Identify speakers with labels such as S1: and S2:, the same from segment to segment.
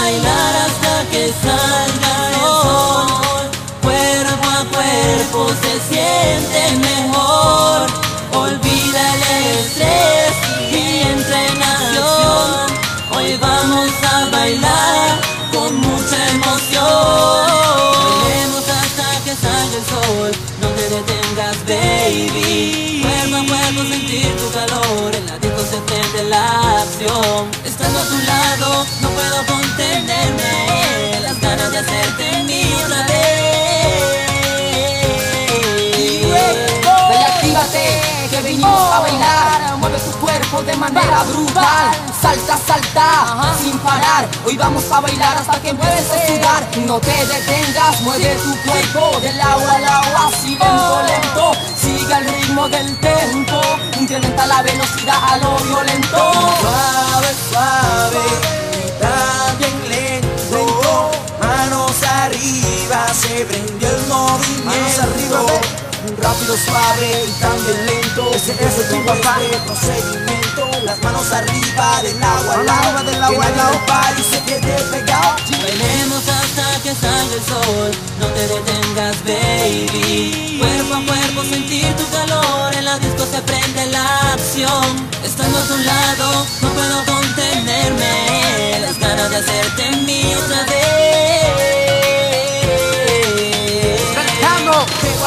S1: bailar hasta que salga el sol. Cuerpo a cuerpo se siente mejor. Olvida el estrés y entrenación. Hoy vamos a bailar con mucha emoción. Bailemos hasta que salga el sol. No te detengas, baby. Cuerpo a cuerpo sentir tu calor. En la disco se prende la Estando a tu lado, no puedo contenerme. Las ganas de hacerte mía otra vez.
S2: Ven, actívate, que vinimos a bailar. Mueve tu cuerpo de manera brutal. Salta, salta, sin parar. Hoy vamos a bailar hasta que empieces a sudar. No te detengas, mueve tu cuerpo del agua al agua, así lento, lento. Sigue el ritmo del tempo. La velocidad a lo violento.
S3: Suave, suave y también lento. Manos arriba, se prendió el movimiento.
S4: Manos arriba,
S3: Rápido, suave y también lento.
S4: Ese- es tu papá.
S3: Este procedimiento. Las manos arriba del agua al agua.
S4: del agua al
S3: pare y se quede pegado.
S1: Bailemos hasta que salga el sol, no te detengas, baby. Cuerpo a cuerpo sentir tu calor, en la disco se prende la acción. Estando a tu lado, no puedo contenerme,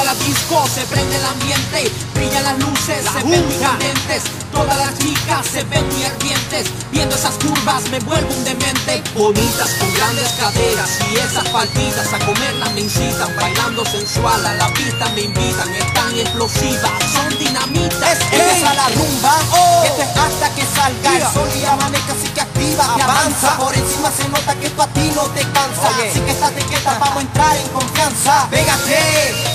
S2: La disco, se prende el ambiente, brillan las luces, se ven muy candentes. Todas las chicas se ven muy ardientes, viendo esas curvas me vuelvo un demente. Bonitas con grandes caderas y esas faltitas a comerlas me incitan, bailando sensual a la pista me invitan, están explosivas, son dinamitas.
S3: Empieza la rumba.
S4: Oh.
S3: Esto es hasta que salga el sol y amanezca así que activa, que avanza. Por encima se nota que esto a ti no te cansa.
S4: Oye.
S3: Así que estate quieta, vamos a entrar en confianza. Pégate.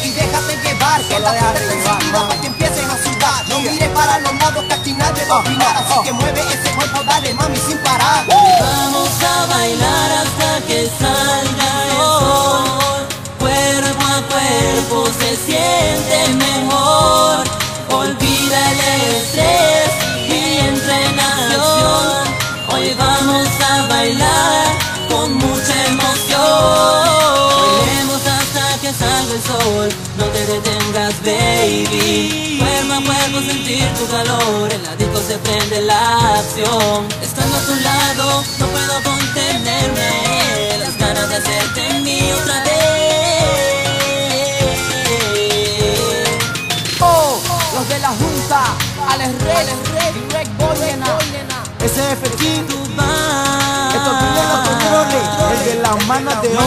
S3: Que la
S4: no.
S3: para que empiecen a sudar. No mires para los lados que aquí nadie va a opinar. Así que mueve ese cuerpo, dale mami sin parar.
S1: Vamos a bailar hasta que salga el sol. Cuerpo a cuerpo se siente mejor. Olvida el estrés y entrenación. Hoy vamos a bailar detengas, baby. Cuerpo sentir tu calor. En la disco se prende la acción. Estando a tu lado, no puedo contenerme. Las ganas de hacerte mío otra vez.
S2: Oh, los de la Junta, Alex Boyena.
S4: SF King,
S1: Tu vas.
S4: esto tiene los controles, el de las manas de oro.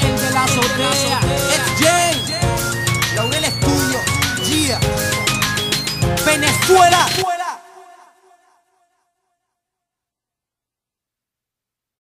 S1: El
S2: de la azotea. Venezuela.